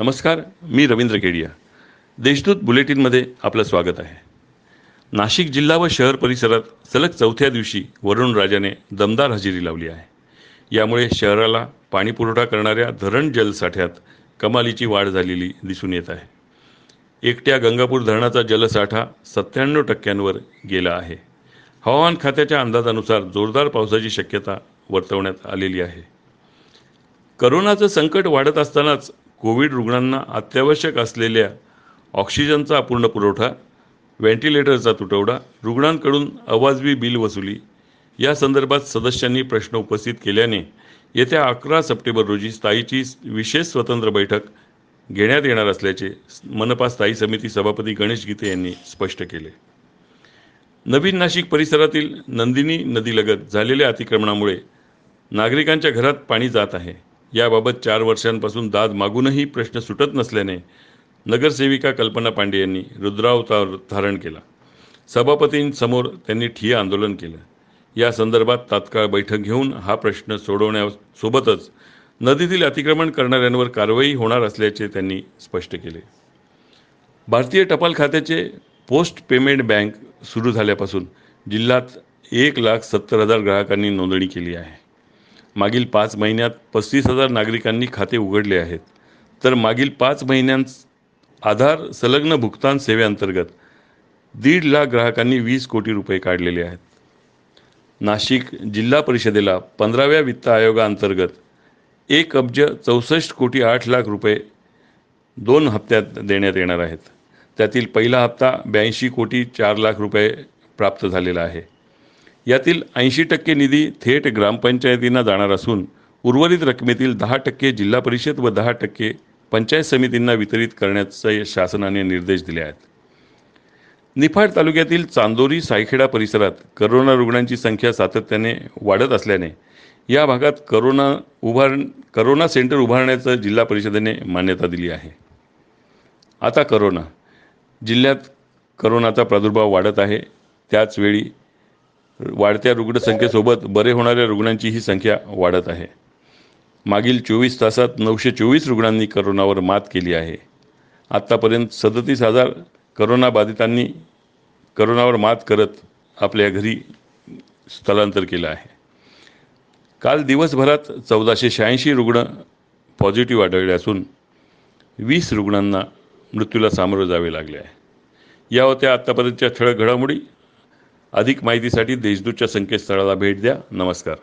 नमस्कार मी रवींद्र केडिया. देशदूत बुलेटिनमध्ये आपलं स्वागत आहे. नाशिक जिल्हा व शहर परिसरात सलग चौथ्या दिवशी वरुण राजाने दमदार हजेरी लावली आहे. यामुळे शहराला पाणीपुरवठा करणाऱ्या धरण जलसाठ्यात कमालीची वाढ झालेली दिसून येत आहे. एकट्या गंगापूर धरणाचा जलसाठा सत्त्याण्णव टक्क्यांवर गेला आहे. हवामान खात्याच्या अंदाजानुसार जोरदार पावसाची शक्यता वर्तवण्यात आलेली आहे. करोनाचं संकट वाढत असतानाच कोविड रुग्णांना अत्यावश्यक असलेल्या ऑक्सिजनचा अपूर्ण पुरवठा व्हेंटिलेटरचा तुटवडा रुग्णांकडून अवाजवी बिल वसुली या संदर्भात सदस्यांनी प्रश्न उपस्थित केल्याने येत्या अकरा सप्टेंबर रोजी स्थायीची विशेष स्वतंत्र बैठक घेण्यात येणार असल्याचे मनपा स्थायी समिती सभापती गणेश गीते यांनी स्पष्ट केले. नवीन नाशिक परिसरातील नंदिनी नदीलगत झालेल्या अतिक्रमणामुळे नागरिकांच्या घरात पाणी जात आहे. याबाबत चार वर्षांपासून दाद मागूनही प्रश्न सुटत नसल्याने नगरसेविका कल्पना पांडे यांनी रुद्रावतार धारण केला. सभापतींसमोर त्यांनी ठिय्या आंदोलन केलं. या संदर्भात तात्काळ बैठक घेऊन हा प्रश्न सोडवण्यासोबतच नदीतील अतिक्रमण करणाऱ्यांवर कारवाई होणार असल्याचे त्यांनी स्पष्ट केले. भारतीय टपाल खात्याचे पोस्ट पेमेंट बँक सुरू झाल्यापासून जिल्ह्यात एक लाख सत्तर हजार ग्राहकांनी नोंदणी केली आहे. मागील पाच महिन्यात पस्तीस हजार नागरिकांनी खाते उघडले आहेत. तर मागील पाच महिन्यांत आधार संलग्न भुगतान सेवेअंतर्गत दीड लाख ग्राहकांनी वीस कोटी रुपये काढलेले आहेत. नाशिक जिल्हा परिषदेला पंधराव्या वित्त आयोगाअंतर्गत एक अब्ज चौसष्ट कोटी आठ लाख रुपये दोन हप्त्यात देण्यात येणार आहेत. त्यातील पहिला हप्ता ब्याऐंशी कोटी चार लाख रुपये प्राप्त झालेला आहे. यातील ऐंशी टक्के निधी थेट ग्रामपंचायतींना जाणार असून उर्वरित रकमेतील दहा टक्के जिल्हा परिषद व दहा टक्के पंचायत समितींना वितरित करण्याचे शासनाने निर्देश दिले आहेत. निफाड तालुक्यातील चांदोरी सायखेडा परिसरात करोना रुग्णांची संख्या सातत्याने वाढत असल्याने या भागात करोना उभार करोना सेंटर उभारण्याचं जिल्हा परिषदेने मान्यता दिली आहे. आता करोना जिल्ह्यात करोनाचा प्रादुर्भाव वाढत आहे. त्याचवेळी वाढत्या रुग्णसंख्येसोबत बरे होणाऱ्या रुग्णांची ही संख्या वाढत आहे. मागील चोवीस तासात नऊशे चोवीस रुग्णांनी करोनावर मात केली आहे. आत्तापर्यंत सदतीस हजार करोनाबाधितांनी करोनावर मात करत आपल्या घरी स्थलांतर केलं आहे. काल दिवसभरात चौदाशे शहाऐंशी रुग्ण पॉझिटिव्ह आढळले असून वीस रुग्णांना मृत्यूला सामोरं जावे लागले आहे. या होत्या आत्तापर्यंतच्या ठळक घडामोडी. अधिक माहितीसाठी देशदूतच्या संकेतस्थळाला भेट द्या. नमस्कार.